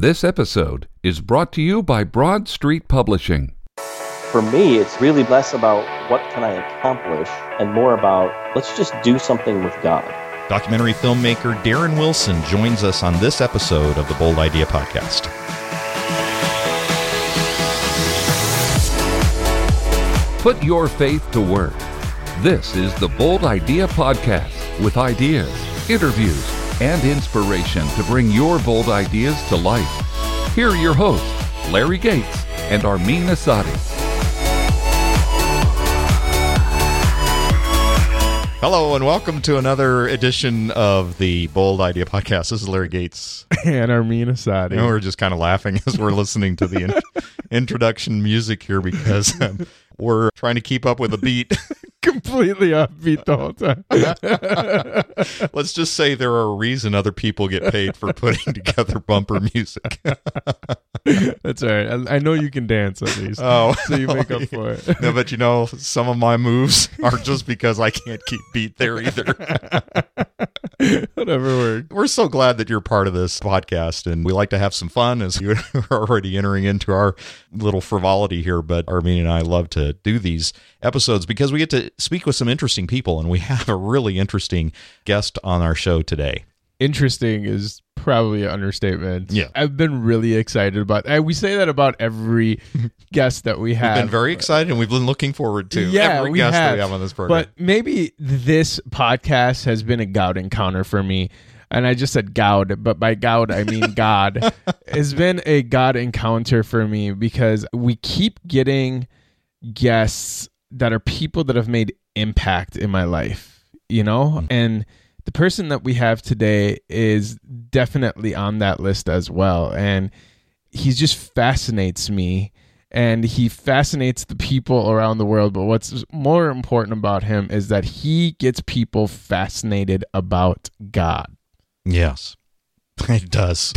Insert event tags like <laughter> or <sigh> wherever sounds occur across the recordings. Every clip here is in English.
This episode is brought to you by Broad Street Publishing. For me, it's really less about what can I accomplish and more about let's just do something with God. Documentary filmmaker Darren Wilson joins us on this episode of the Bold Idea Podcast. Put your faith to work. This is the Bold Idea Podcast with ideas, interviews, and inspiration to bring your bold ideas to life. Here are your hosts, Larry Gates and Armin Asadi. Hello, and welcome to another edition of the Bold Idea Podcast. This is Larry Gates. <laughs> and Armin Asadi. You know, we're just kind of laughing <laughs> as we're listening to the in- <laughs> introduction music here because um, we're trying to keep up with the beat. Completely offbeat the whole time. <laughs> Let's just say there are a reason other people get paid for putting together bumper music. <laughs> That's all right. I, I know you can dance at least. Oh, so you make up <laughs> for it. no, but you know, some of my moves are just because I can't keep beat there either. <laughs> Whatever works. We're so glad that you're part of this podcast, and we like to have some fun as <laughs> you're already entering into our little frivolity here. But Armin and I love to do these episodes because we get to speak with some interesting people, and we <laughs> have a really interesting guest on our show today. Interesting is probably an understatement. Yeah. I've been really excited about and we say that about every <laughs> guest that we have. We've been very excited, and we've been looking forward to Yeah, every we guest that have. we have on this program. But maybe this podcast has been a gout encounter for me. And I just said goud, but by goud I mean <laughs> God. it's been a God encounter for me because we keep getting guests that are people that have made impact in my life, you know? Mm. And the person that we have today is definitely on that list as well. And he just fascinates me and he fascinates the people around the world. But what's more important about him is that he gets people fascinated about God. yes, <laughs> it does.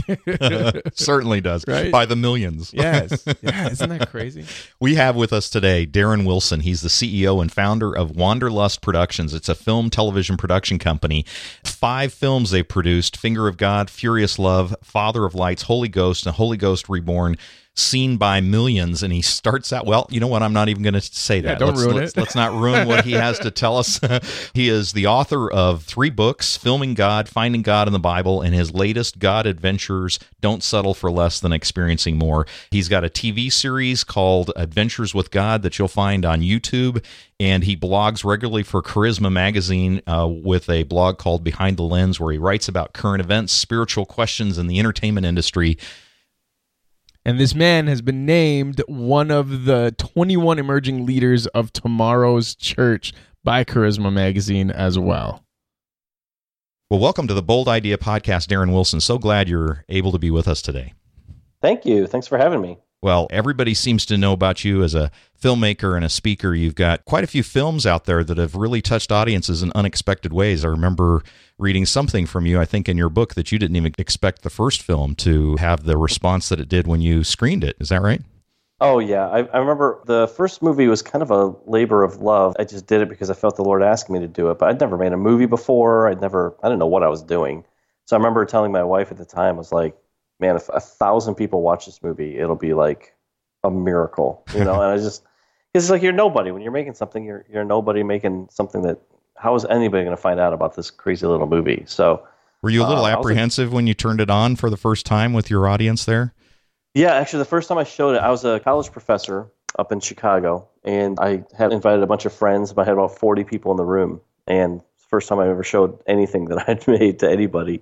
<laughs> Certainly does. Right? By the millions. Yes. yeah. <laughs> Isn't that crazy? We have with us today Darren Wilson. He's the CEO and founder of Wanderlust Productions. It's a film television production company. Five films they've produced Finger of God, Furious Love, Father of Lights, Holy Ghost, and Holy Ghost Reborn. Seen by millions, and he starts out. Well, you know what? I'm not even going to say that. don't let's, ruin let's, it. let's not ruin what he has to tell us. <laughs> he is the author of three books: Filming God, Finding God in the Bible, and his latest God Adventures. Don't settle for less than experiencing more. He's got a TV series called Adventures with God that you'll find on YouTube, and he blogs regularly for Charisma Magazine uh, with a blog called Behind the Lens, where he writes about current events, spiritual questions in the entertainment industry. And this man has been named one of the 21 emerging leaders of tomorrow's church by Charisma Magazine as well. Well, welcome to the Bold Idea Podcast, Darren Wilson. So glad you're able to be with us today. Thank you. Thanks for having me. Well, everybody seems to know about you as a filmmaker and a speaker. You've got quite a few films out there that have really touched audiences in unexpected ways. I remember reading something from you, I think, in your book that you didn't even expect the first film to have the response that it did when you screened it. Is that right? Oh yeah, I, I remember the first movie was kind of a labor of love. I just did it because I felt the Lord asking me to do it. But I'd never made a movie before. I'd never, I didn't know what I was doing. So I remember telling my wife at the time, I was like, "Man, if a thousand people watch this movie, it'll be like a miracle," you know. <laughs> and I just, it's like you're nobody when you're making something. You're you're nobody making something that. How is anybody going to find out about this crazy little movie? So Were you a little Uh, I was a- apprehensive when you turned it on for the first time with your audience there? Yeah, actually, the first time I showed it, I was a college professor up in Chicago, and I had invited a bunch of friends. I had about 40 people in the room, and first time I ever showed anything that <laughs> I'd made to anybody,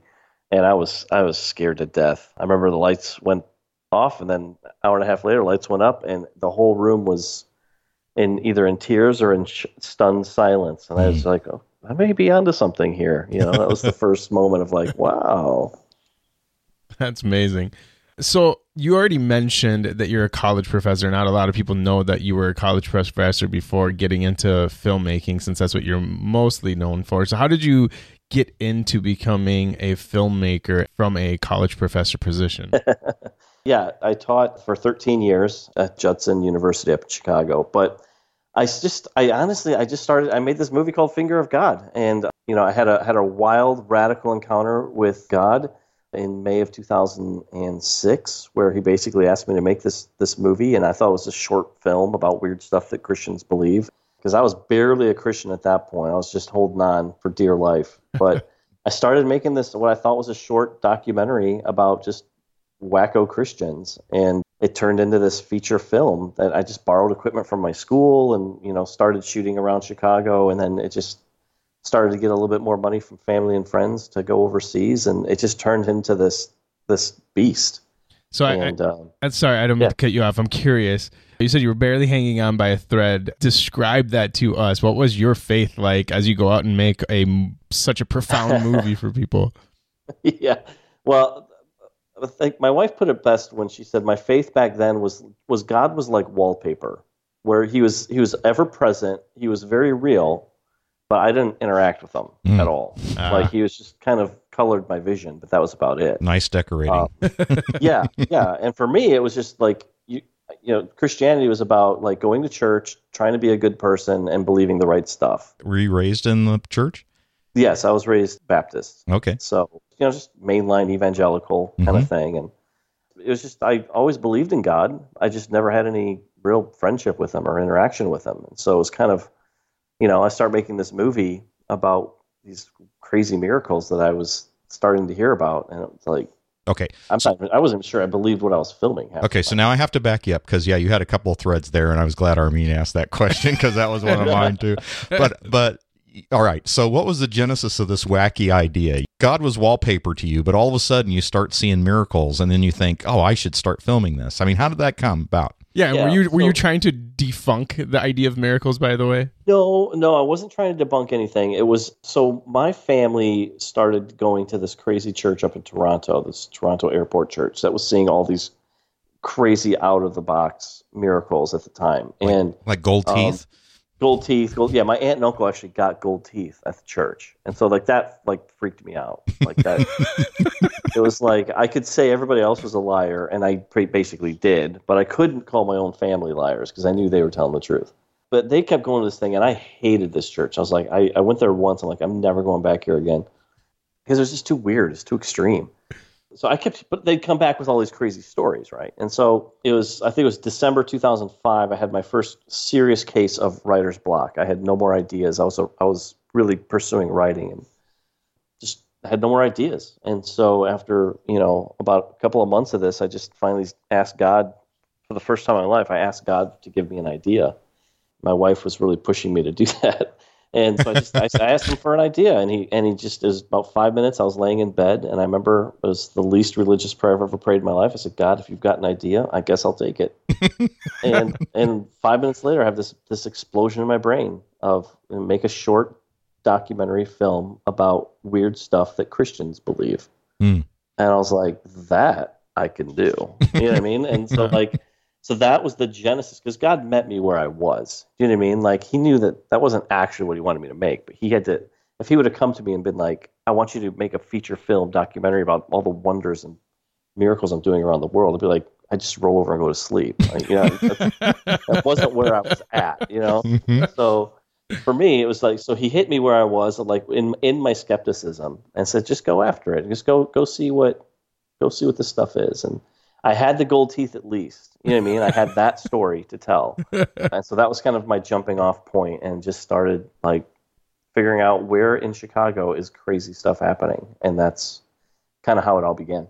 and I was I was scared to death. I remember the lights went off, and then an hour and a half later, lights went up, and the whole room was in either in tears or in sh- stunned silence, and I was hmm. like, oh, I may be onto something here. You know, that was the <laughs> first moment of like, wow. That's amazing. So you already mentioned that you're a college professor. Not a lot of people know that you were a college professor before getting into filmmaking, since that's what you're mostly known for. So how did you get into becoming a filmmaker from a college professor position? <laughs> Yeah, I taught for 13 years at Judson University up in Chicago, but I just, I honestly, I just started. I made this movie called Finger of God, and you know, I had a had a wild, radical encounter with God in May of 2006, where he basically asked me to make this this movie, and I thought it was a short film about weird stuff that Christians believe. Because I was barely a Christian at that point, I was just holding on for dear life. But <laughs> I started making this what I thought was a short documentary about just wacko Christians, and it turned into this feature film that I just borrowed equipment from my school, and you know started shooting around Chicago, and then it just started to get a little bit more money from family and friends to go overseas, and it just turned into this this beast. So I, and um, I'm sorry, I don't mean yeah. to cut you off. I'm curious. You said you were barely hanging on by a thread. Describe that to us. What was your faith like as you go out and make a such a profound <laughs> movie for people? <laughs> yeah, well, I think my wife put it best when she said my faith back then was was God was like wallpaper, where he was he was ever present, he was very real, but I didn't interact with him Mm. at all. Ah. Like he was just kind of colored my vision, but that was about it. Nice decorating. Um, yeah, yeah. And for me, it was just like you, you know, Christianity was about like going to church, trying to be a good person, and believing the right stuff. Were you raised in the church? Yes, I was raised Baptist, Okay. so you know, just mainline evangelical kind Mhm. of thing, and it was just I always believed in God. I just never had any real friendship with Him or interaction with Him, and so it was kind of, you know, I started making this movie about these crazy miracles that I was starting to hear about, and it was like. Okay. I'm not, even- I wasn't sure I believed what I was filming. Okay, so now I have to back you up because yeah, you had a couple of threads there, and I was glad Armin asked that <laughs> question because that was one of mine too. But <laughs> but all right, so what was the genesis of this wacky idea? God was wallpaper to you, but all of a sudden you start seeing miracles, and then you think, oh, I should start filming this. I mean, how did that come about? Yeah, Yeah, were you were you trying to defunk the idea of miracles? By the way, No, no, I wasn't trying to debunk anything. It was so my family started going to this crazy church up in Toronto, this Toronto Airport church that was seeing all these crazy out of the box miracles at the time. And Like gold Um, teeth? gold teeth, gold yeah, my aunt and uncle actually got gold teeth at the church. And so like that like freaked me out. Like that <laughs> it was like I could say everybody else was a liar and I basically did, but I couldn't call my own family liars because I knew they were telling the truth. But they kept going to this thing and I hated this church. I was like I, I went there once, I'm like, I'm never going back here again. Because it was just too weird, it's too extreme. So I kept, but they'd come back with all these crazy stories, right? And so it was, I think it was December 2005. I had my first serious case of writer's block. I had no more ideas. I was, I was really pursuing writing and had no more ideas. And so after, you know, about a couple of months of this, I just finally asked God for the first time in my life, I asked God to give me an idea. My wife was really pushing me to do <laughs> that. And so I just I asked him for an idea, and he and he just was about five minutes. I was laying in bed, and I remember it was the least religious prayer I've ever prayed in my life. I said, "God, if you've got an idea, I guess I'll take it." <laughs> and and five minutes later, I have this this explosion in my brain of make a short documentary film about weird stuff that Christians believe. Hmm. And I was like, "That I can do." You know what I mean? And so <laughs> like. So that was the genesis because God met me where I was. Do you know what I mean? Like he knew that that wasn't actually what he wanted me to make, but he had to. If he would have come to me and been like, "I want you to make a feature film documentary about all the wonders and miracles I'm doing around the world," I'd be like, "I just roll over and go to sleep." Like, you know, that, that wasn't where I was at. You know, <laughs> Mhm. so for me, it was like so he hit me where I was, like in in my skepticism, and said, "Just go after it. Just go go see what go see what this stuff is." And I had the gold teeth at least. You know what I mean? I had that <laughs> story to tell, and so that was kind of my jumping off point, and just started like figuring out where in Chicago is crazy stuff happening, and that's kind of how it all began.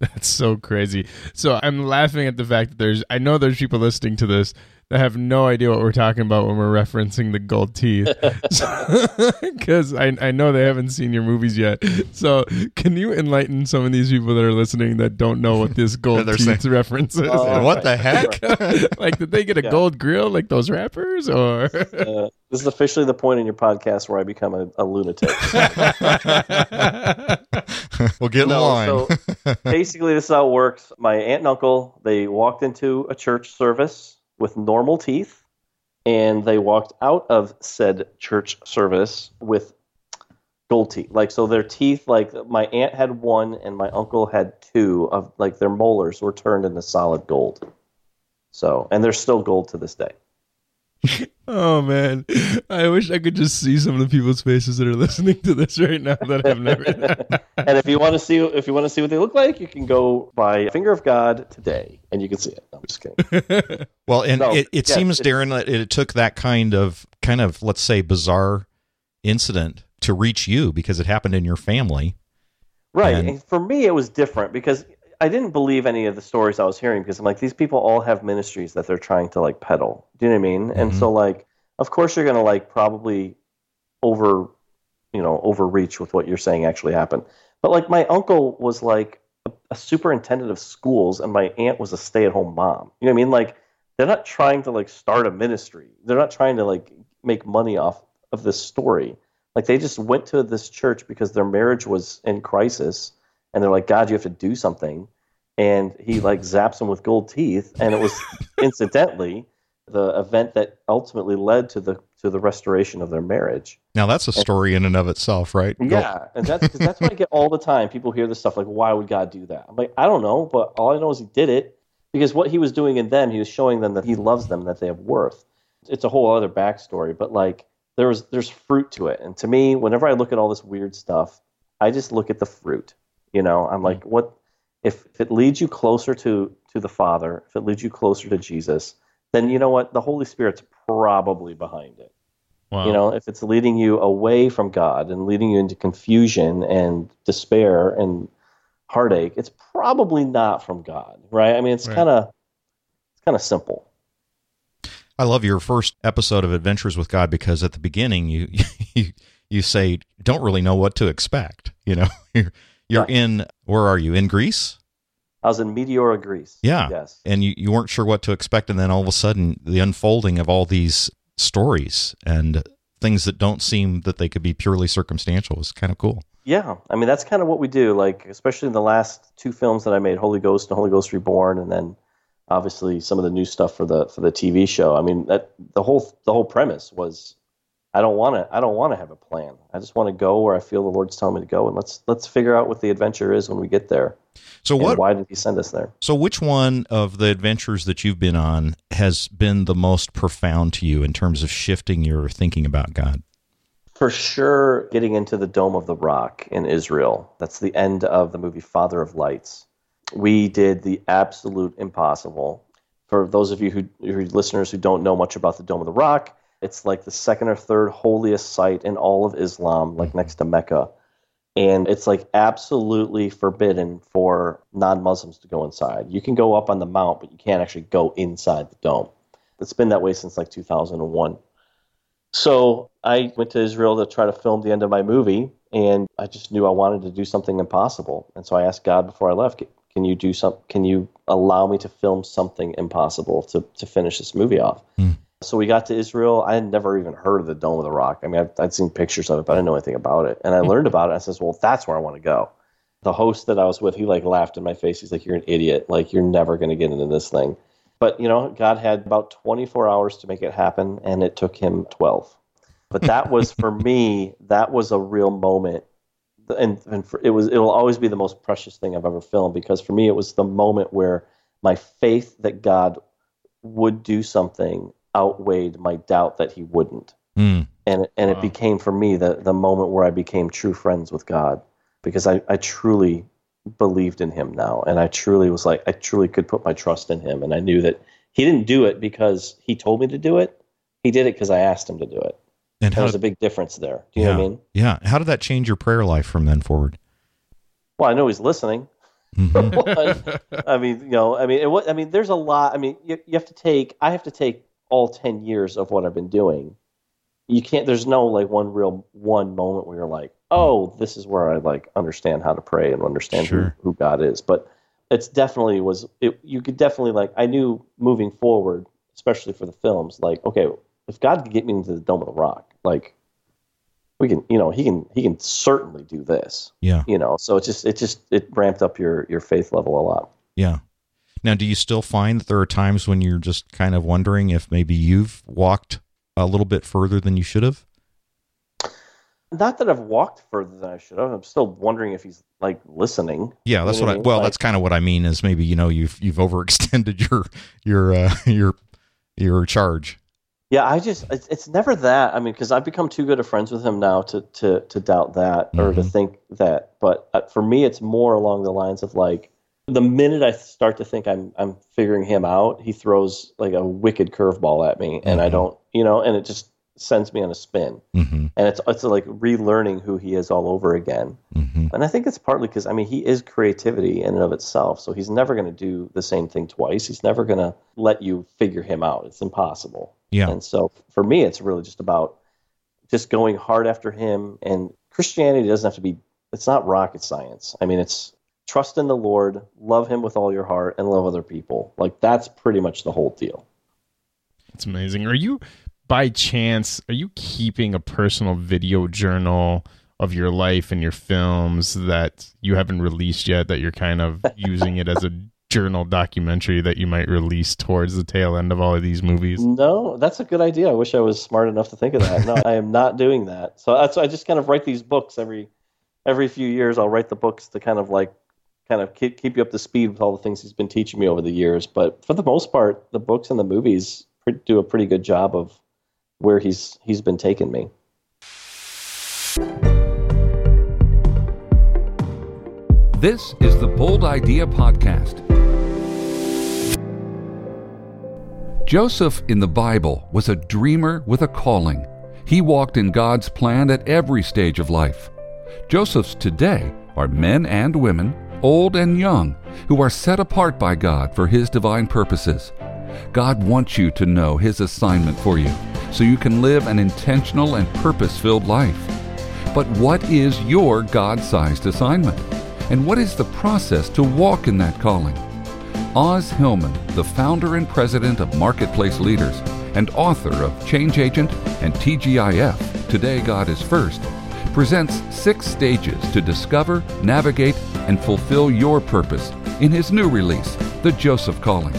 That's so crazy. So I'm laughing at the fact that there's I know there's people listening to this that have no idea what we're talking about when we're referencing the gold teeth. <laughs> Because I, I know they haven't seen your movies yet. So can you enlighten some of these people that are listening that don't know what this gold teeth saying- reference is? Oh, what the right, heck? <laughs> like did they get a Yeah. gold grill like those rappers or Uh, this is officially the point in your podcast where I become a, a lunatic. <laughs> well, get in No, line. so basically, this is how it works. My aunt and uncle they walked into a church service with normal teeth, and they walked out of said church service with gold teeth. Like so, their teeth. Like my aunt had one, and my uncle had two. Of like their molars were turned into solid gold. So, and they're still gold to this day. <laughs> Oh man, I wish I could just see some of the people's faces that are listening to this right now that I've never. <laughs> and if you want to see if you want to see what they look like, you can go by Finger of God today, and you can see it. No, I'm just kidding. <laughs> Well, and No, it, it yes, seems, it's- Darren, that it took that kind of kind of let's say bizarre incident to reach you because it happened in your family. Right. And- And for me, it was different because I didn't believe any of the stories I was hearing because I'm like, these people all have ministries that they're trying to like peddle. Do you know what I mean? And Mhm. so, like, of course, you're going to like probably over, you know, overreach with what you're saying actually happened. But like, my uncle was like a, a superintendent of schools, and my aunt was a stay at home mom. You know what I mean? Like, they're not trying to like start a ministry, they're not trying to like make money off of this story. Like they just went to this church because their marriage was in crisis, and they're like, God, you have to do something. And he like zaps them with gold teeth, and it was <laughs> incidentally the event that ultimately led to the to the restoration of their marriage. Now that's a story in and of itself, right? Go- Yeah, and that's that's what I get all the time. People hear this stuff like, "Why would God do that?" I'm like, I don't know, but all I know is He did it because what He was doing in them, He was showing them that He loves them, that they have worth. It's a whole other backstory, but like there was there's fruit to it, and to me, whenever I look at all this weird stuff, I just look at the fruit. You know, I'm like, what if, if it leads you closer to to the Father, if it leads you closer to Jesus, then you know what, the Holy Spirit's probably behind it. Wow. You know, if it's leading you away from God and leading you into confusion and despair and heartache, it's probably not from God, right? I mean, it's Right. kind of it's kind of simple. I love your first episode of Adventures with God because at the beginning you <laughs> you, you say don't really know what to expect. You know, <laughs> you're you're in where are you in Greece? I was in Meteora, Greece. Yeah. Yes. and you, you weren't sure what to expect and then all of a sudden the unfolding of all these stories and things that don't seem that they could be purely circumstantial is kind of cool Yeah, I mean that's kind of what we do. Like especially in the last two films that I made, Holy Ghost and Holy Ghost Reborn, and then obviously some of the new stuff for the for the TV show. I mean that the whole the whole premise was I don't want to I don't want to have a plan. I just want to go where I feel the Lord's telling me to go, and let's let's figure out what the adventure is when we get there. so and what why did He send us there? so which one of the adventures that you've been on has been the most profound to you in terms of shifting your thinking about god For sure, getting into the Dome of the Rock in Israel. That's the end of the movie Father of Lights. We did the absolute impossible. For those of you who, who listeners who don't know much about the Dome of the Rock, it's like the second or third holiest site in all of Islam, like next to Mecca. And it's like absolutely forbidden for non Muslims to go inside. You can go up on the mount, but you can't actually go inside the dome. It's been that way since like 2001. So I went to Israel to try to film the end of my movie, and I just knew I wanted to do something impossible. And so I asked God before I left, "Can you do some? Can you allow me to film something impossible to to finish this movie off?" Hmm. So we got to Israel. I had never even heard of the Dome of the Rock. I mean, I'd, I'd seen pictures of it, but I didn't know anything about it. And I hmm. learned about it. I says, "Well, that's where I want to go." The host that I was with, he like laughed in my face. He's like, "You're an idiot. Like you're never going to get into this thing." But you know, God had about 24 hours to make it happen, and it took him 12. But that was for <laughs> me. That was a real moment, and, and for, it was. It'll always be the most precious thing I've ever filmed because for me, it was the moment where my faith that God would do something outweighed my doubt that He wouldn't, Hmm. and and Wow. it became for me the the moment where I became true friends with God because I I truly believed in him now. And i truly was like i truly could put my trust in him. And i knew that he didn't do it because he told me to do it. He did it because i asked him to do it. And there was did, a big difference there. Do you yeah, know what i mean? Yeah. How did that change your prayer life from then forward? Well i know he's listening. <laughs> Mhm. i mean you know i mean it, wa- i mean there's a lot i mean you, you have to take i have to take all 10 years of what i've been doing you can't there's no like one real one moment where you're like oh this is where i like understand how to pray and understand Sure. who, who god is but it's definitely was it, you could definitely like i knew moving forward especially for the films like okay if god could get me into the dome of the rock like we can you know he can he can certainly do this yeah you know so it just it just it ramped up your your faith level a lot Yeah. Now, do you still find that there are times when you're just kind of wondering if maybe you've walked a little bit further than you should have? not that i've walked further than i should have i'm still wondering if he's like listening Yeah, that's You know what I. what I mean? Well, Like- that's kind of what I mean. Is maybe you know you've you've overextended <laughs> your your uh, your your charge. Yeah, I just it's, it's never that. I mean, because I've become too good of friends with him now to to to doubt that or to Mhm. think that. But uh, for me, it's more along the lines of like the minute I start to think I'm I'm figuring him out, he throws like a wicked curveball at me, and I Mhm. don't, you know, and it just sends me on a spin. Mm-hmm. And it's it's like relearning who he is all over again. Mm-hmm. And I think it's partly because I mean he is creativity in and of itself, so he's never going to do the same thing twice. He's never going to let you figure him out. It's impossible. Yeah. And so for me, it's really just about just going hard after him. And Christianity doesn't have to be. It's not rocket science. I mean, it's trust in the Lord, love Him with all your heart, and love other people. Like that's pretty much the whole deal. It's amazing. Are you, by chance, are you keeping a personal video journal of your life and your films that you haven't released yet? That you're kind of <laughs> using it as a journal documentary that you might release towards the tail end of all of these movies? No, that's a good idea. I wish I was smart enough to think of that. No, I am not doing that. So that's I just kind of write these books every every few years. I'll write the books to kind of like kind of keep keep you up to speed with all the things he's been teaching me over the years. But for the most part, the books and the movies do a pretty good job of where he's he's been taking me. This is the Bold Idea Podcast. Joseph in the Bible was a dreamer with a calling. He walked in God's plan at every stage of life. Josephs today are men and women, old and young, who are set apart by God for His divine purposes. God wants you to know His assignment for you so you can live an intentional and purpose filled life. But what is your God sized assignment? And what is the process to walk in that calling? Os Hillman, the founder and president of Marketplace Leaders and author of Change Agent and TGIF, Today God is First, presents six stages to discover, navigate, and fulfill your purpose in his new release, The Joseph Calling.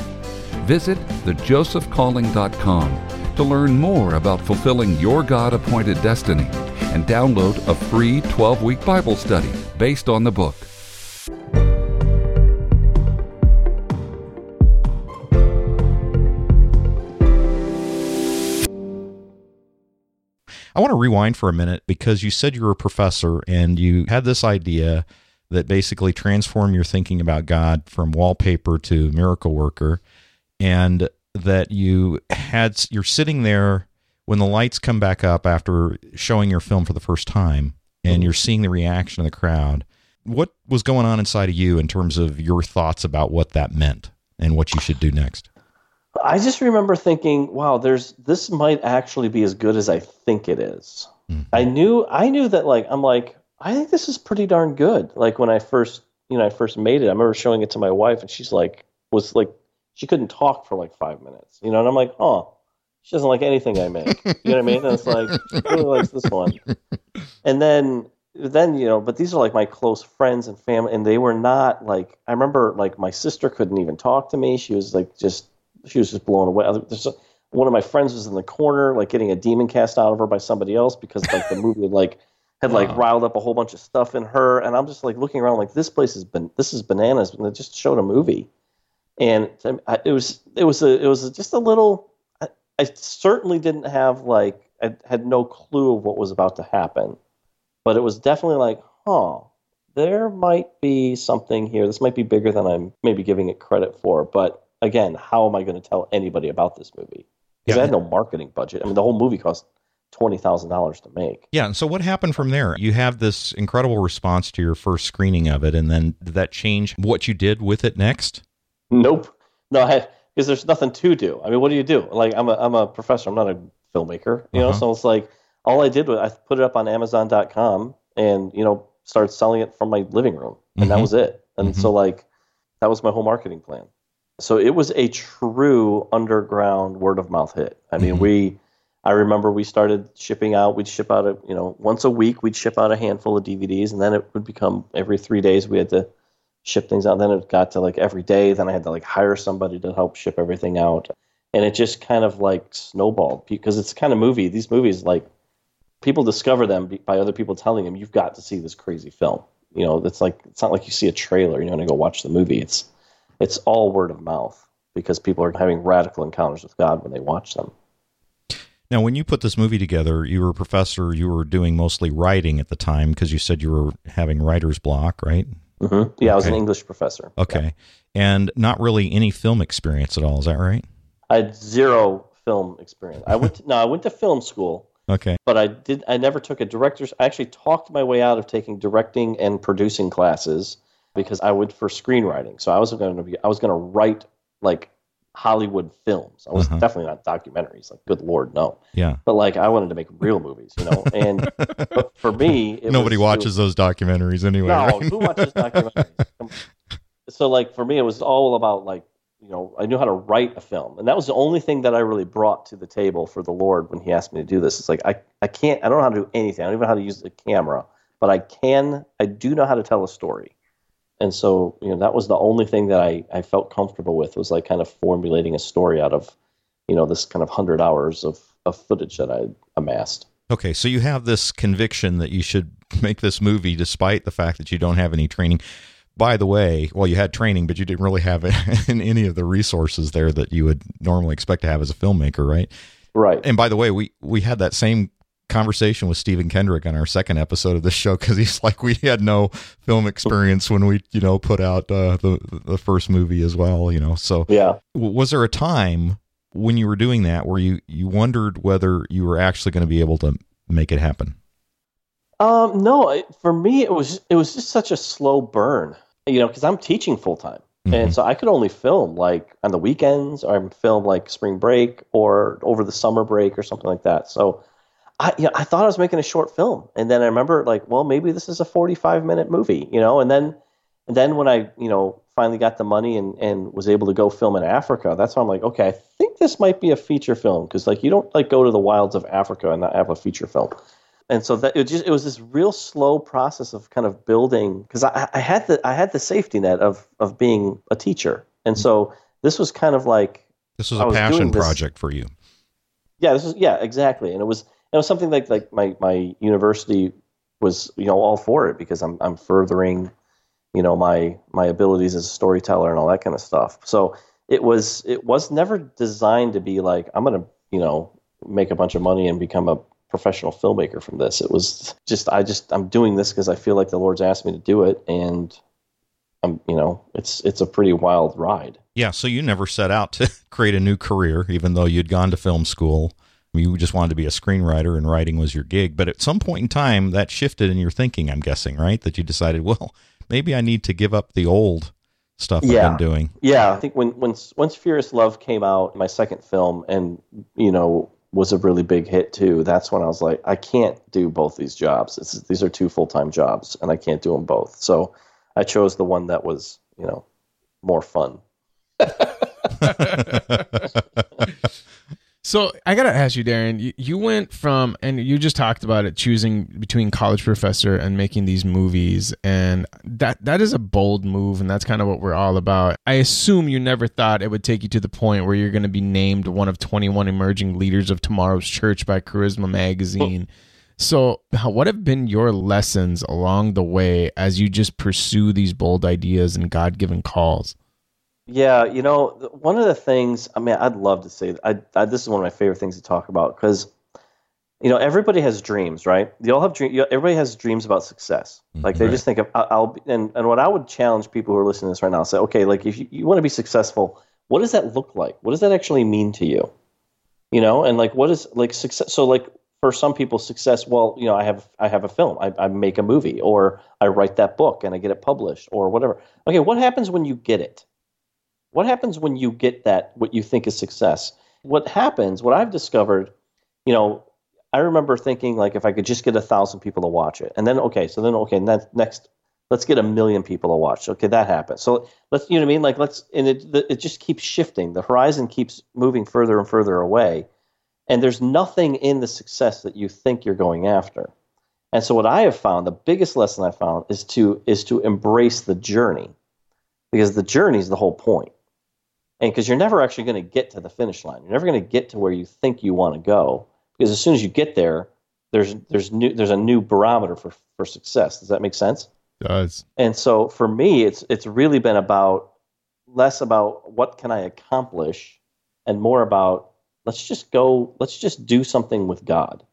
Visit thejosephcalling.com to learn more about fulfilling your God appointed destiny and download a free 12 week Bible study based on the book. I want to rewind for a minute because you said you were a professor and you had this idea that basically transformed your thinking about God from wallpaper to miracle worker, and that you had you're sitting there when the lights come back up after showing your film for the first time, and you're seeing the reaction of the crowd. What was going on inside of you in terms of your thoughts about what that meant and what you should do next? I just remember thinking, wow, there's this might actually be as good as I think it is. Mhm. I knew I knew that like I'm like I think this is pretty darn good. Like when I first you know I first made it, I remember showing it to my wife and she's like was like she couldn't talk for like five minutes, you know, and I'm like, oh, she doesn't like anything I make, you know what I mean? And it's like she really likes this one, and then then you know, but these are like my close friends and family, and they were not like I remember like my sister couldn't even talk to me. She was like just she was just blown away. There's a, one of my friends was in the corner, like getting a demon cast out of her by somebody else because like the movie had like had like Wow. riled up a whole bunch of stuff in her, and I'm just like looking around like this place has been this is bananas, and they just showed a movie, and um, I- it was it was a it was just a little. I, I certainly didn't have like I had no clue of what was about to happen, but it was definitely like, huh, there might be something here. This might be bigger than I'm maybe giving it credit for, but again, how am I going to tell anybody about this movie? Because Yeah. I had no marketing budget. I mean, the whole movie cost twenty thousand dollars to make. Yeah. And so what happened from there? You have this incredible response to your first screening of it. And then did that change what you did with it next? Nope. No, I because there's nothing to do. I mean, what do you do? Like, I'm a I'm a professor. I'm not a filmmaker. You know, Uh-huh. so it's like all I did was I put it up on Amazon.com and you know started selling it from my living room, and that Mhm. was it. And Mhm. so like that was my whole marketing plan. So it was a true underground word of mouth hit. I mean, Mhm. we. I remember we started shipping out. We'd ship out a you know once a week. We'd ship out a handful of DVDs, and then it would become every three days we had to ship things out. Then it got to like every day. Then I had to like hire somebody to help ship everything out, and it just kind of like snowballed because it's kind of movie. These movies like people discover them by other people telling them you've got to see this crazy film. You know, it's like it's not like you see a trailer. You know, and you go watch the movie. It's it's all word of mouth because people are having radical encounters with God when they watch them. Now, when you put this movie together, you were a professor. You were doing mostly writing at the time because you said you were having writer's block, right? hmm Yeah, I was an English professor. Okay, and not really any film experience at all. Is that right? I had zero film experience. I went to, <laughs> no, I went to film school, Okay. but I did. I never took a director's. I actually talked my way out of taking directing and producing classes because I went for screenwriting. So I was going to be. I was going to write like Hollywood films. I was Uh-huh. definitely not documentaries. Like, good lord, no. Yeah. But like, I wanted to make real movies, you know. And but for me, it Nobody was- watches those documentaries anyway. no, right? who watches documentaries? So like for me, it was all about like you know I knew how to write a film, and that was the only thing that I really brought to the table for the Lord when He asked me to do this. It's like I I can't I don't know how to do anything. I don't even know how to use the camera, but I can I do know how to tell a story. And so you know that was the only thing that I I felt comfortable with was like kind of formulating a story out of you know this kind of hundred hours of of footage that I amassed. Okay, so you have this conviction that you should <laughs> make this movie despite the fact that you don't have any training. By the way, well, you had training, but you didn't really have <laughs> in any of the resources there that you would normally expect to have as a filmmaker, right? Right. And by the way, we we had that same conversation with Stephen Kendrick on our second episode of this show because he's like we had no film experience when we you know put out uh, the the first movie as well, you know. So Yeah. was there a time when you were doing that where you you wondered whether you were actually going to be able to make it happen? Um, no, it, for me it was it was just such a slow burn, you know, because I'm teaching full time, and so I could only film like on the weekends, or I'm film like spring break or over the summer break or something like that. So, I you know, I thought I was making a short film, and then I remember like, well, maybe this is a 45 minute movie, you know, and then and then when I you know finally got the money and and was able to go film in Africa, that's when I'm like, okay, I think this might be a feature film. Because like you don't like go to the wilds of Africa and not have a feature film. And so that it just it was this real slow process of kind of building because I, I had the I had the safety net of of being a teacher, and so this was kind of like This was a was passion project for you. yeah this was yeah exactly, and it was was something like like my my university was you know all for it because I'm I'm furthering you know my my abilities as a storyteller and all that kind of stuff. So it was it was never designed to be like I'm gonna you know make a bunch of money and become a professional filmmaker from this. It was just I just I'm doing this because I feel like the Lord's asked me to do it, and I'm you know it's it's a pretty wild ride. Yeah, so you never set out to <laughs> create a new career, even though you'd gone to film school. You just wanted to be a screenwriter and writing was your gig. But at some point in time, that shifted in your thinking, I'm guessing, right? That you decided, <laughs> well, maybe I need to give up the old stuff Yeah. I've been doing. Yeah, I think when when once Furious Love came out, my second film, and you know was a really big hit too. That's when I was like, I can't do both these jobs. It's, these are two full time jobs, and I can't do them both. So I chose the one that was you know more fun. <laughs> <laughs> So I gotta ask you, Darren. You, you went from, and you just talked about it, choosing between college professor and making these movies, and that that is a bold move, and that's kind of what we're all about. I assume you never thought it would take you to the point where you're going to be named one of 21 emerging leaders of tomorrow's church by Charisma Magazine. So, how, what have been your lessons along the way as you just pursue these bold ideas and God given calls? Yeah, you know, one of the things, I mean, I'd love to say, I, I, this is one of my favorite things to talk about because, you know, everybody has dreams, right? They all have dreams. Everybody has dreams about success. Like they Mhm. just think of, I'll, be, and, and what I would challenge people who are listening to this right now, say, okay, like if you, you want to be successful, what does that look like? What does that actually mean to you? You know, and like, what is like success? So like for some people, success, well, you know, I have, I have a film, I, I make a movie or I write that book and I get it published or whatever. Okay. What happens when you get it? What happens when you get that what you think is success? What happens what i've discovered you know i remember thinking like if i could just get a thousand people to watch it and then okay so then okay ne- next let's get a million people to watch. Okay that happens. So let's you know what i mean? Like let's and it it just keeps shifting. The horizon keeps moving further and further away and there's nothing in the success that you think you're going after. And so what i have found the biggest lesson i found is to is to embrace the journey because the journey is the whole point and because you're never actually going to get to the finish line. You're never going to get to where you think you want to go because as soon as you get there there's there's new there's a new barometer for for success. Does that make sense? Does. And so for me it's it's really been about less about what can i accomplish and more about let's just go, let's just do something with God.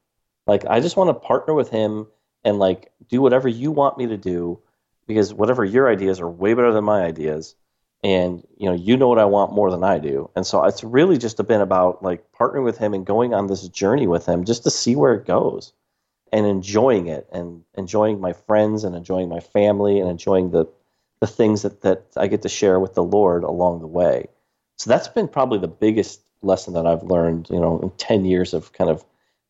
Like, I just want to partner with Him and like do whatever you want me to do because whatever your ideas are way better than my ideas and you know you know what i want more than i do. And so it's really just been about like partnering with him and going on this journey with him just to see where it goes and enjoying it and enjoying my friends and enjoying my family and enjoying the the things that that i get to share with the lord along the way. So that's been probably the biggest lesson that i've learned you know in 10 years of kind of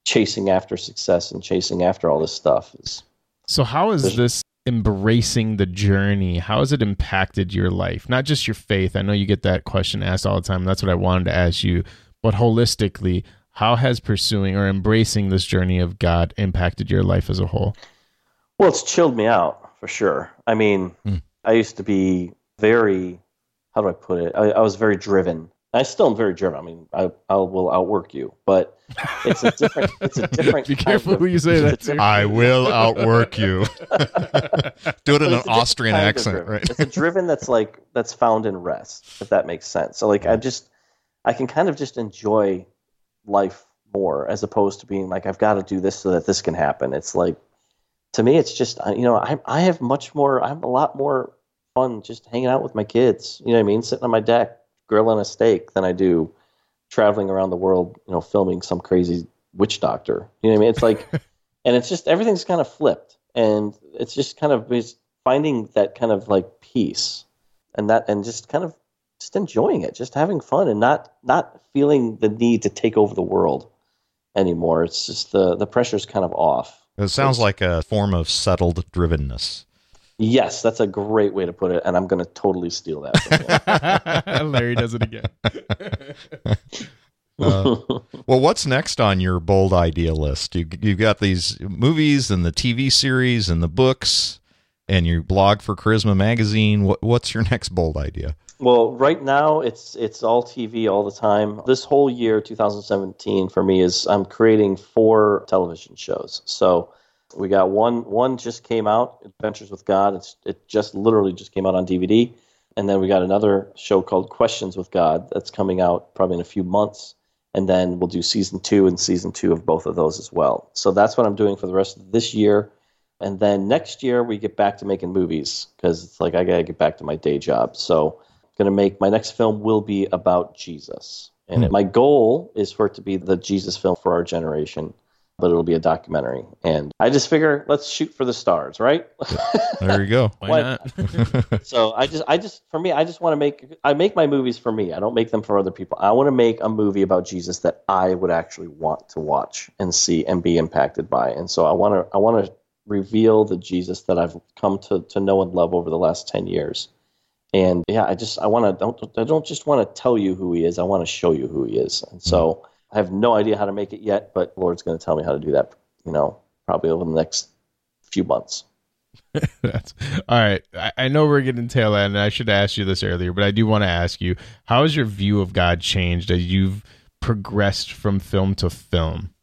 chasing after success and chasing after all this stuff is so how is this embracing the journey how has it impacted your life? Not just your faith. I know you get that question asked all the time that's what i wanted to ask you. But holistically how has pursuing or embracing this journey of god impacted your life as a whole? Well it's chilled me out for sure. I mean hmm. i used to be very how do i put it? I, I was very driven I still am very driven. I mean, I, I will outwork you, but it's a different. It's a <laughs> different. Be careful who you say that. I will outwork you. <laughs> Do it in an Austrian accent, right? It's a driven that's like that's found in rest, if that makes sense. So like I mm-hmm. just I can kind of just enjoy life more as opposed to being like I've got to do this so that this can happen. It's like to me, it's just you know I I have much more. I'm a lot more fun just hanging out with my kids. You know what I mean? Sitting on my deck grilling a steak than I do traveling around the world, you know, filming some crazy witch doctor. You know what I mean? It's like, <laughs> and it's just everything's kind of flipped, and it's just kind of is finding that kind of like peace, and that, and just kind of just enjoying it, just having fun, and not not feeling the need to take over the world anymore. It's just the the pressure's kind of off. It sounds it's, like a form of settled drivenness. Yes, that's a great way to put it, and I'm going to totally steal that. <laughs> Larry does it again. <laughs> uh, well, what's next on your bold idea list? You, you've got these movies and the TV series and the books, and your blog for Charisma Magazine. What, what's your next bold idea? Well, right now it's it's all TV all the time. This whole year, 2017, for me is I'm creating four television shows. So we got one. One just came out, Adventures with God. It's it just literally just came out on DVD, and then we got another show called Questions with God that's coming out probably in a few months, and then we'll do season two and season two of both of those as well. So that's what I'm doing for the rest of this year, and then next year we get back to making movies because it's like I gotta get back to my day job. So I'm gonna make my next film will be about Jesus, and hmm. my goal is for it to be the Jesus film for our generation but it'll be a documentary. And I just figure let's shoot for the stars, right? <laughs> there you go. Why not? <laughs> so I just, I just, for me, I just want to make, I make my movies for me. I don't make them for other people. I want to make a movie about Jesus that I would actually want to watch and see and be impacted by. And so I want to, I want to reveal the Jesus that I've come to to know and love over the last ten years. And yeah, I just, I want to, don't, I don't just want to tell you who he is. I want to show you who he is. And so. Mm-hmm. I have no idea how to make it yet, but Lord's going to tell me how to do that. You know, probably over the next few months. <laughs> That's all right. I, I, know we're getting tail end, and I should have asked you this earlier, but I do want to ask you: How has your view of God changed as you've progressed from film to film?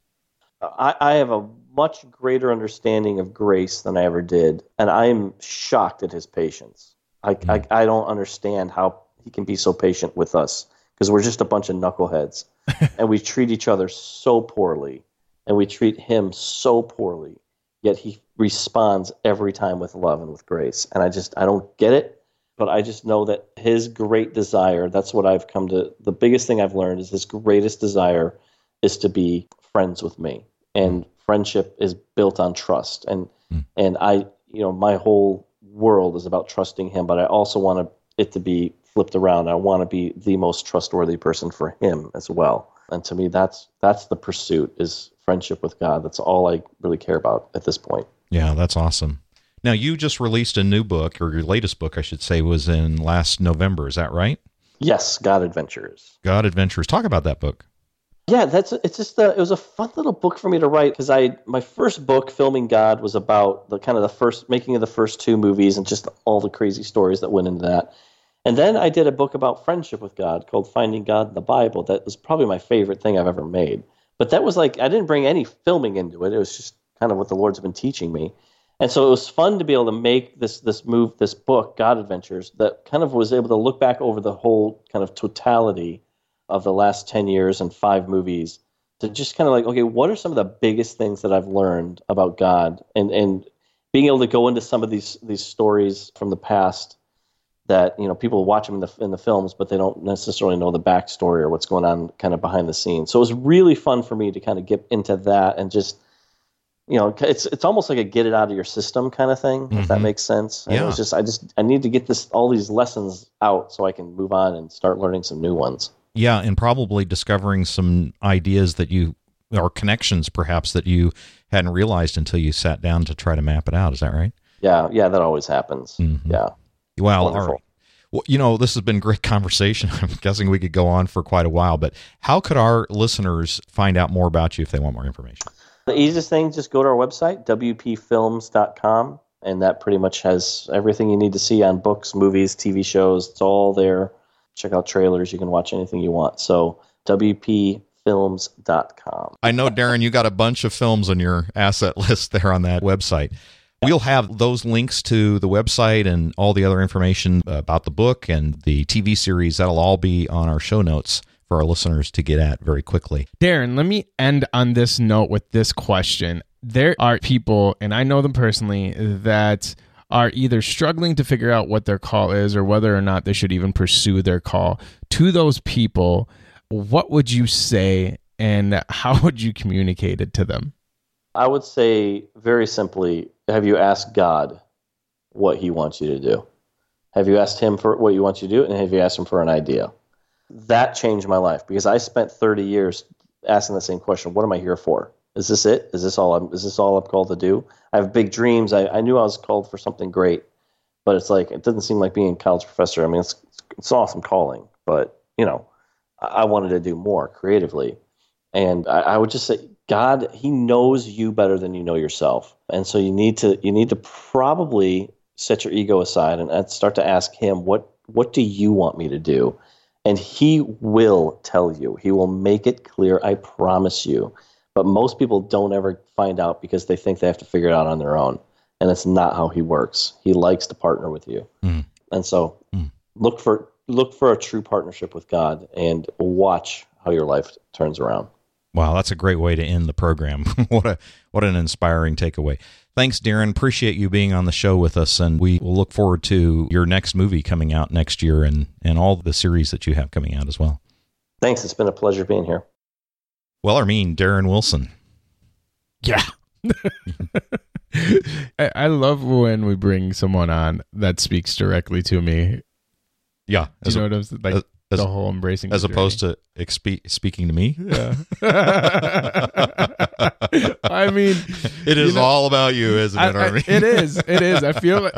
I, I have a much greater understanding of grace than I ever did, and I am shocked at His patience. I, mm. I, I don't understand how He can be so patient with us because we're just a bunch of knuckleheads. <laughs> And we treat each other so poorly. And we treat him so poorly. Yet he responds every time with love and with grace. And i just i don't get it. But i just know that his great desire that's what i've come to the biggest thing i've learned is his greatest desire is to be friends with me. And friendship is built on trust. And mm. and i you know my whole world is about trusting him. But i also want it to be flipped around. I want to be the most trustworthy person for him as well. And to me, that's that's the pursuit is friendship with God. That's all I really care about at this point. Yeah, that's awesome. Now you just released a new book, or your latest book, I should say, was in last November. Is that right? Yes, God Adventures. God Adventures. Talk about that book. Yeah, that's it's just a, it was a fun little book for me to write because I my first book, Filming God, was about the kind of the first making of the first two movies and just all the crazy stories that went into that. And then I did a book about friendship with God called Finding God in the Bible. That was probably my favorite thing I've ever made. But that was like, I didn't bring any filming into it. It was just kind of what the Lord's been teaching me. And so it was fun to be able to make this this move, this book, God Adventures, that kind of was able to look back over the whole kind of totality of the last 10 years and five movies to just kind of like, okay, what are some of the biggest things that I've learned about God and, and being able to go into some of these, these stories from the past that, you know, people watch them in the, in the films, but they don't necessarily know the backstory or what's going on kind of behind the scenes. So it was really fun for me to kind of get into that and just, you know, it's it's almost like a get it out of your system kind of thing, if that Mhm. makes sense. And it was just I just I need to get this all these lessons out so I can move on and start learning some new ones. Yeah, and probably discovering some ideas that you or connections perhaps that you hadn't realized until you sat down to try to map it out. Is that right? Yeah, yeah, that always happens. Mhm. Yeah. Well, all Wonderful. right. Well, you know, this has been great <laughs> conversation. I'm guessing we could go on for quite a while, but how could our listeners find out more about you if they want more information? The easiest thing, just go to our website, wpfilms.com, and that pretty much has everything you need to see on books, movies, TV shows. It's all there. Check out trailers. You can watch anything you want. So, wpfilms.com. I know, Darren, you got a bunch of films on your asset <laughs> list there on that website. We'll have those links to the website and all the other information about the book and the TV series. That'll all be on our show notes for our listeners to get at very quickly. Darren, let me end on this note with this question. There are people, and I know them personally, that are either struggling to figure out what their call is or whether or not they should even pursue their call. To those people, what would you say and how would you communicate it to them? I would say very simply, have you asked God what he wants you to do? Have you asked him for what you want you to do and have you asked him for an idea? That changed my life because I spent 30 years asking the same question, what am I here for? Is this it? Is this all I'm is this all I'm called to do? I have big dreams. I, I knew I was called for something great, but it's like it doesn't seem like being a college professor. I mean it's it's an awesome calling, but you know, I, I wanted to do more creatively. And I, I would just say God, He knows you better than you know yourself, and so you need to you need to probably set your ego aside and, start to ask Him what what do you want me to do, and He will tell you. He will make it clear. I promise you. But most people don't ever find out because they think they have to figure it out on their own, and it's not how He works. He likes to partner with you, Mm. and so Mm. look for look for a true partnership with God and watch how your life turns around. Wow, that's a great way to end the program. <laughs> what a what an inspiring takeaway. Thanks, Darren. Appreciate you being on the show with us, and we will look forward to your next movie coming out next year, and and all the series that you have coming out as well. Thanks. It's been a pleasure being here. Well, I mean, Darren Wilson. Yeah. <laughs> I, I love when we bring someone on that speaks directly to me. Yeah, Do you know what I'm saying? Like as- as- the whole embracing as opposed to expe- speaking to me. Yeah. <laughs> I mean, It is you know, all about you, isn't I- it, I- Armin? it is. It is. I feel like,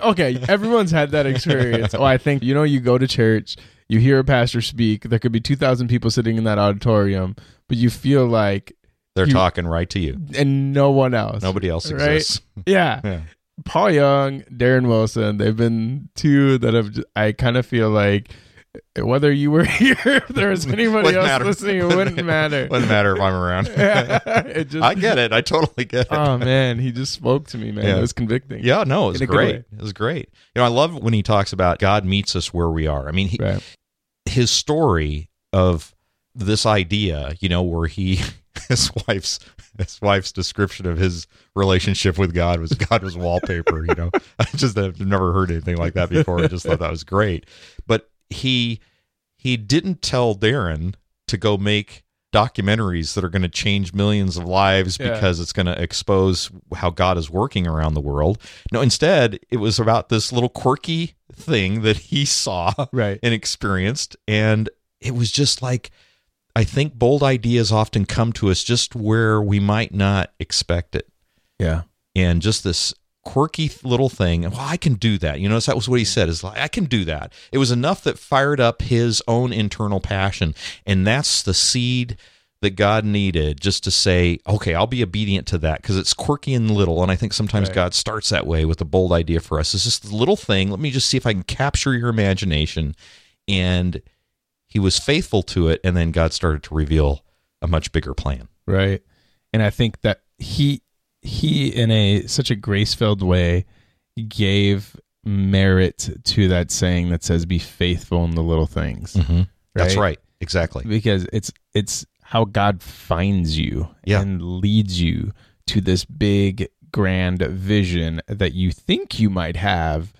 okay. Everyone's had that experience. Oh, I think you know. You go to church, you hear a pastor speak. There could be two thousand people sitting in that auditorium, but you feel like They're you- talking right to you. and no one else. Nobody else Right? exists. <laughs> Yeah. Yeah. Paul Young, Darren Wilson. They've been two that have. I kind of feel like whether you were <laughs> here, if there was anybody Wouldn't else matter. listening, it wouldn't <laughs> matter. Wouldn't matter if I'm around. <laughs> it just, I get it. I totally get it. Oh man, he just spoke to me, man. Yeah. It was convicting. Yeah, no, it was In a good great. It was great. You know, I love when he talks about God meets us where we are. I mean, he, Right. his story of this idea, you know, where he his wife's his wife's description of his relationship with God was God was wallpaper, you know. I just have never heard anything like that before. I just thought that was great. He he didn't tell Darren to go make documentaries that are going to change millions of lives Yeah. because it's going to expose how God is working around the world. No, instead, it was about this little quirky thing that he saw Right. and experienced. And it was just like, I think bold ideas often come to us just where we might not expect it. Yeah. And just this quirky little thing. Well, I can do that. You notice that was what he said is like, I can do that. It was enough that fired up his own internal passion. And that's the seed that God needed just to say, okay, I'll be obedient to that because it's quirky and little. And I think sometimes Right. God starts that way with a bold idea for us. It's just a little thing. Let me just see if I can capture your imagination. And he was faithful to it. And then God started to reveal a much bigger plan. Right. And I think that he he in a such a grace-filled way gave merit to that saying that says be faithful in the little things. Mm-hmm. That's Right. right. exactly. because it's it's how God finds you Yeah. and leads you to this big grand vision that you think you might have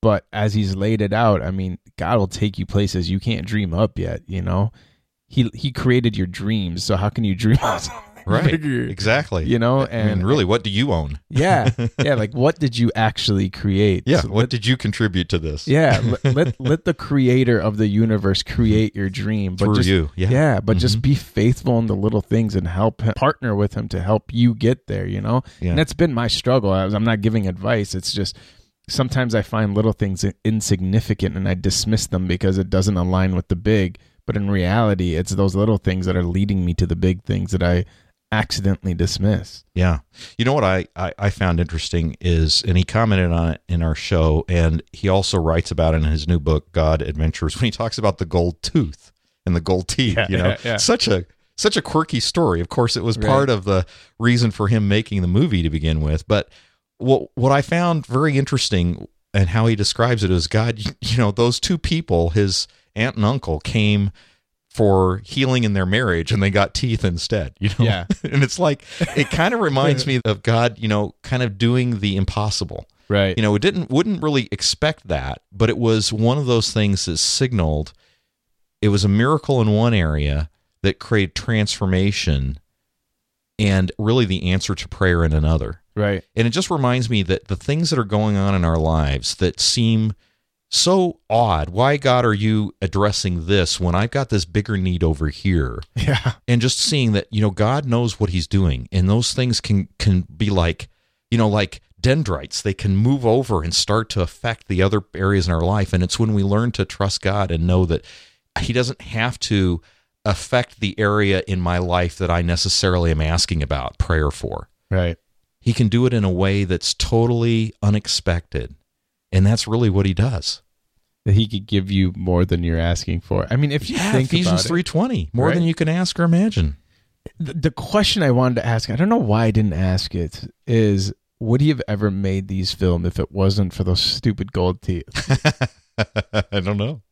but as he's laid it out I mean God will take you places you can't dream up yet you know he he created your dreams so how can you dream <laughs> Right. <laughs> bigger, Exactly. you know I and mean, really, what do you own? <laughs> yeah <laughs> yeah like what did you actually create Yeah. So what let- did you contribute to this? yeah let, let let the creator of the universe create your dream but Through just you. Yeah. yeah, but Mhm. just be faithful in the little things and help him, partner with him to help you get there, you know? Yeah. And that's been my struggle. I I'm not giving advice. It's just sometimes I find little things insignificant and I dismiss them because it doesn't align with the big. But in reality, it's those little things that are leading me to the big things that I accidentally dismiss. Yeah. You know what I, I, I found interesting is, and he commented on it in our show, and he also writes about it in his new book, God Adventures, <laughs> when he talks about the gold tooth and the gold teeth. Yeah, you know, yeah, yeah. such a such a quirky story. Of course, it was Right. part of the reason for him making the movie to begin with. But what what I found very interesting and how he describes it is God, you know, those two people, his aunt and uncle, came for healing in their marriage and they got teeth instead you know Yeah. <laughs> and it's like it kind of reminds <laughs> me of god you know kind of doing the impossible Right. you know it didn't wouldn't really expect that but it was one of those things that signaled it was a miracle in one area that created transformation and really the answer to prayer in another right. and it just reminds me that the things that are going on in our lives that seem so odd. Why, God, are you addressing this when I've got this bigger need over here? Yeah. And just seeing that, you know, God knows what he's doing. And those things can can be like, you know, like dendrites. They can move over and start to affect the other areas in our life. And it's when we learn to trust God and know that he doesn't have to affect the area in my life that I necessarily am asking about prayer for Right. he can do it in a way that's totally unexpected and that's really what he does That he could give you more than you're asking for. I mean, if you yeah think ephesians it, 3.20 more Right. than you can ask or imagine the, the question I wanted to ask, I don't know why I didn't ask it, is would he have ever made these film if it wasn't for those stupid gold teeth? <laughs> i don't know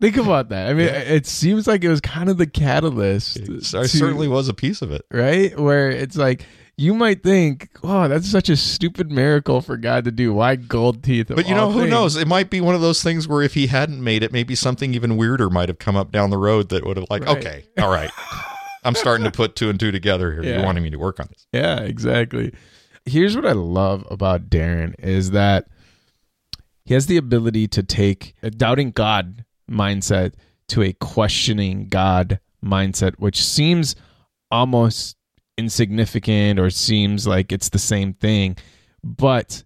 Think about that. I mean, it seems like it was kind of the catalyst. It to- certainly was a piece of it right? Where it's like you might think, "Oh, that's such a stupid miracle for God to do. Why gold teeth?" but you know who things?" knows it might be one of those things where if he hadn't made it maybe something even weirder might have come up down the road that would have like Right. okay all right i'm starting to put two and two together here Yeah. you're wanting me to work on this Yeah, exactly. Here's what I love about Darren is that he has the ability to take a doubting God mindset to a questioning God mindset, which seems almost insignificant or seems like it's the same thing, but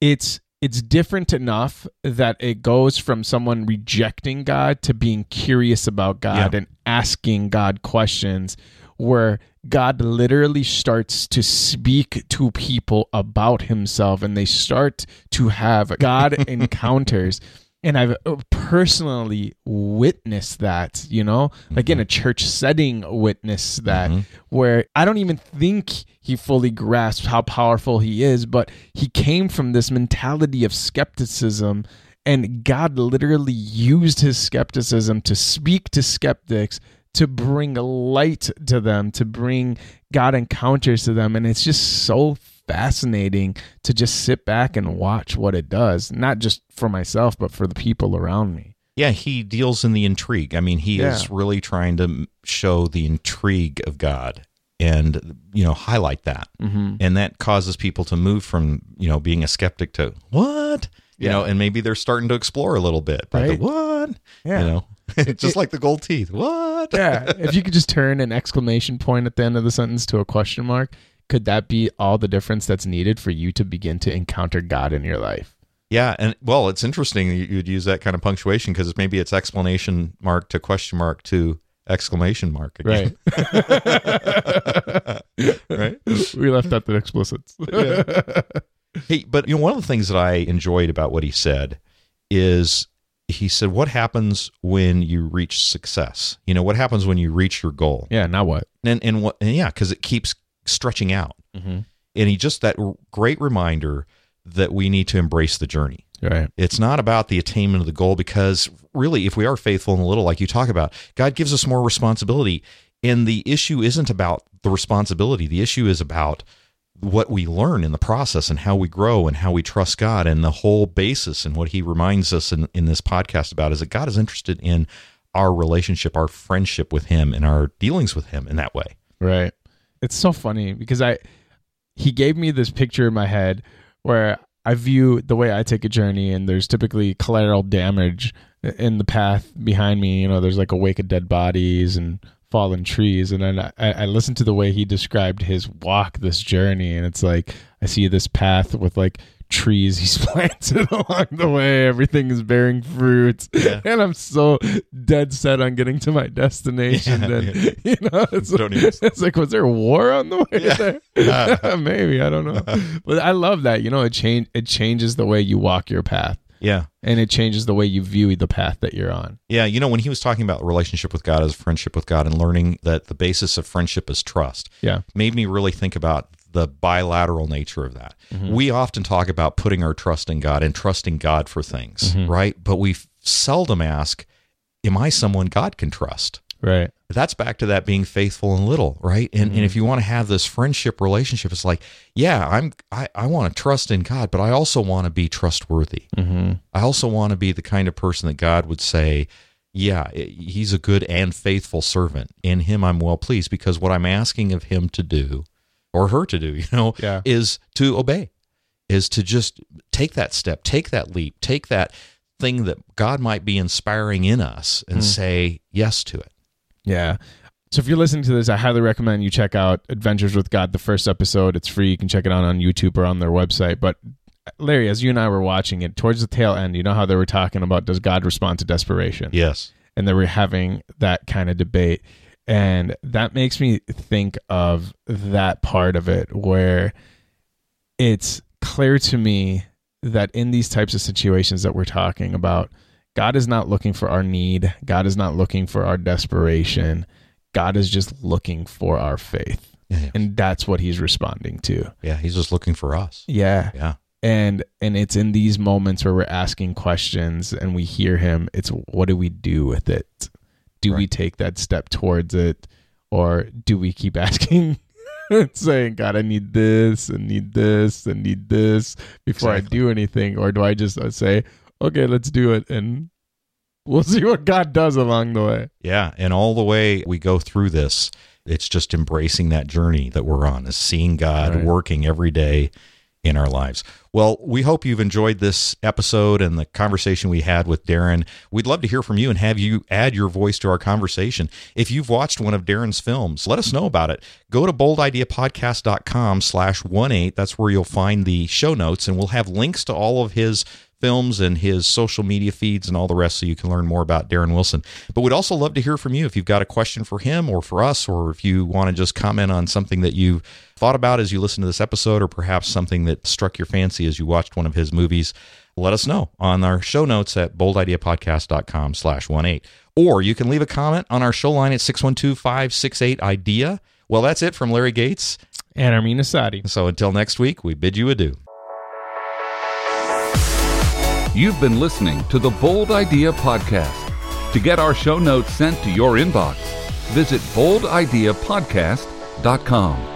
it's it's different enough that it goes from someone rejecting God to being curious about God Yeah. and asking God questions where God literally starts to speak to people about himself and they start to have God <laughs> encounters. And I've uh, personally witnessed that, you know, like in a church setting, witnessed that Mhm. where I don't even think he fully grasps how powerful he is, but he came from this mentality of skepticism. And God literally used his skepticism to speak to skeptics, to bring light to them, to bring God encounters to them. And it's just so fascinating to just sit back and watch what it does, not just for myself, but for the people around me. Yeah, he deals in the intrigue. I mean, he is really trying to show the intrigue of God and you know highlight that, Mm-hmm. and that causes people to move from you know being a skeptic to what you Yeah. know, and maybe they're starting to explore a little bit. By the Right. what Yeah. <laughs> you know, just like the gold teeth. What? yeah, if you could just turn an exclamation point at the end of the sentence to a question mark, could that be all the difference that's needed for you to begin to encounter God in your life? Yeah, and well, it's interesting you- you'd use that kind of punctuation because maybe it's explanation mark to question mark to exclamation mark. Again. right. <laughs> we left out the explicits. <laughs> Hey, but you know, one of the things that I enjoyed about what he said is he said, "What happens when you reach success? You know, what happens when you reach your goal? yeah, now what? And and what? And yeah, because it keeps stretching out. Mm-hmm. And he just that great reminder that we need to embrace the journey. Right. It's not about the attainment of the goal because really, if we are faithful in the little, like you talk about, God gives us more responsibility. And the issue isn't about the responsibility. The issue is about what we learn in the process and how we grow and how we trust God. And the whole basis and what he reminds us in, in this podcast about is that God is interested in our relationship, our friendship with him, and our dealings with him in that way. Right. It's so funny because I he gave me this picture in my head where I view the way I take a journey and there's typically collateral damage in the path behind me. You know, there's like a wake of dead bodies and fallen trees. And then I, I listen to the way he described his walk, this journey, and it's like I see this path with like trees he's <laughs> planted along the way. Everything is bearing fruits, Yeah. and I'm so dead set on getting to my destination. Yeah, yeah. you know, it's, Don't even- <laughs> it's like, was there a war on the way Yeah. there? <laughs> Uh. Maybe I don't know, but I love that. You know, it change it changes the way you walk your path, Yeah. and it changes the way you view the path that you're on. Yeah, you know, when he was talking about relationship with God as friendship with God and learning that the basis of friendship is trust, Yeah, made me really think about the bilateral nature of that. Mm-hmm. We often talk about putting our trust in God and trusting God for things, mm-hmm. right? But we seldom ask, Am I someone God can trust? right. That's back to that being faithful and little, right? And, and mm-hmm. if you want to have this friendship relationship, it's like, yeah, I'm I, I want to trust in God, but I also want to be trustworthy. Mm-hmm. I also want to be the kind of person that God would say, yeah, eh, he's a good and faithful servant. In him I'm well pleased because what I'm asking of him to do or her to do, you know, Yeah. is to obey, is to just take that step, take that leap, take that thing that God might be inspiring in us and hmm. say yes to it. Yeah. So if you're listening to this, I highly recommend you check out Adventures with God, the first episode. It's free. You can check it out on YouTube or on their website. But Larry, as you and I were watching it, towards the tail end, you know how they were talking about does God respond to desperation? Yes. And they were having that kind of debate. And that makes me think of that part of it where it's clear to me that in these types of situations that we're talking about, God is not looking for our need. God is not looking for our desperation. God is just looking for our faith. Yeah. And that's what he's responding to. Yeah, he's just looking for us. Yeah. Yeah. And and it's in these moments where we're asking questions and we hear him, it's what do we do with it? Do we take that step towards it or do we keep <laughs> asking saying, God, I need this and need this and need this before Exactly. I do anything? Or do I just uh, say, okay, let's do it and we'll <laughs> see what God does along the way? Yeah, and all the way we go through this, it's just embracing that journey that we're on, is seeing God Right. working every day in our lives. Well, we hope you've enjoyed this episode and the conversation we had with Darren. We'd love to hear from you and have you add your voice to our conversation. If you've watched one of Darren's films, let us know about it. Go to boldideapodcast.com slash 18. That's where you'll find the show notes, and we'll have links to all of his films and his social media feeds and all the rest so you can learn more about Darren Wilson. But we'd also love to hear from you if you've got a question for him or for us, or if you want to just comment on something that you've thought about as you listen to this episode, or perhaps something that struck your fancy as you watched one of his movies. Let us know on our show notes at boldideapodcast.com slash 18. Or you can leave a comment on our show line at 612-568-IDEA. Well, that's it from Larry Gates. And Armin Asadi. So until next week, we bid you adieu. You've been listening to the Bold Idea Podcast. To get our show notes sent to your inbox, visit boldideapodcast.com.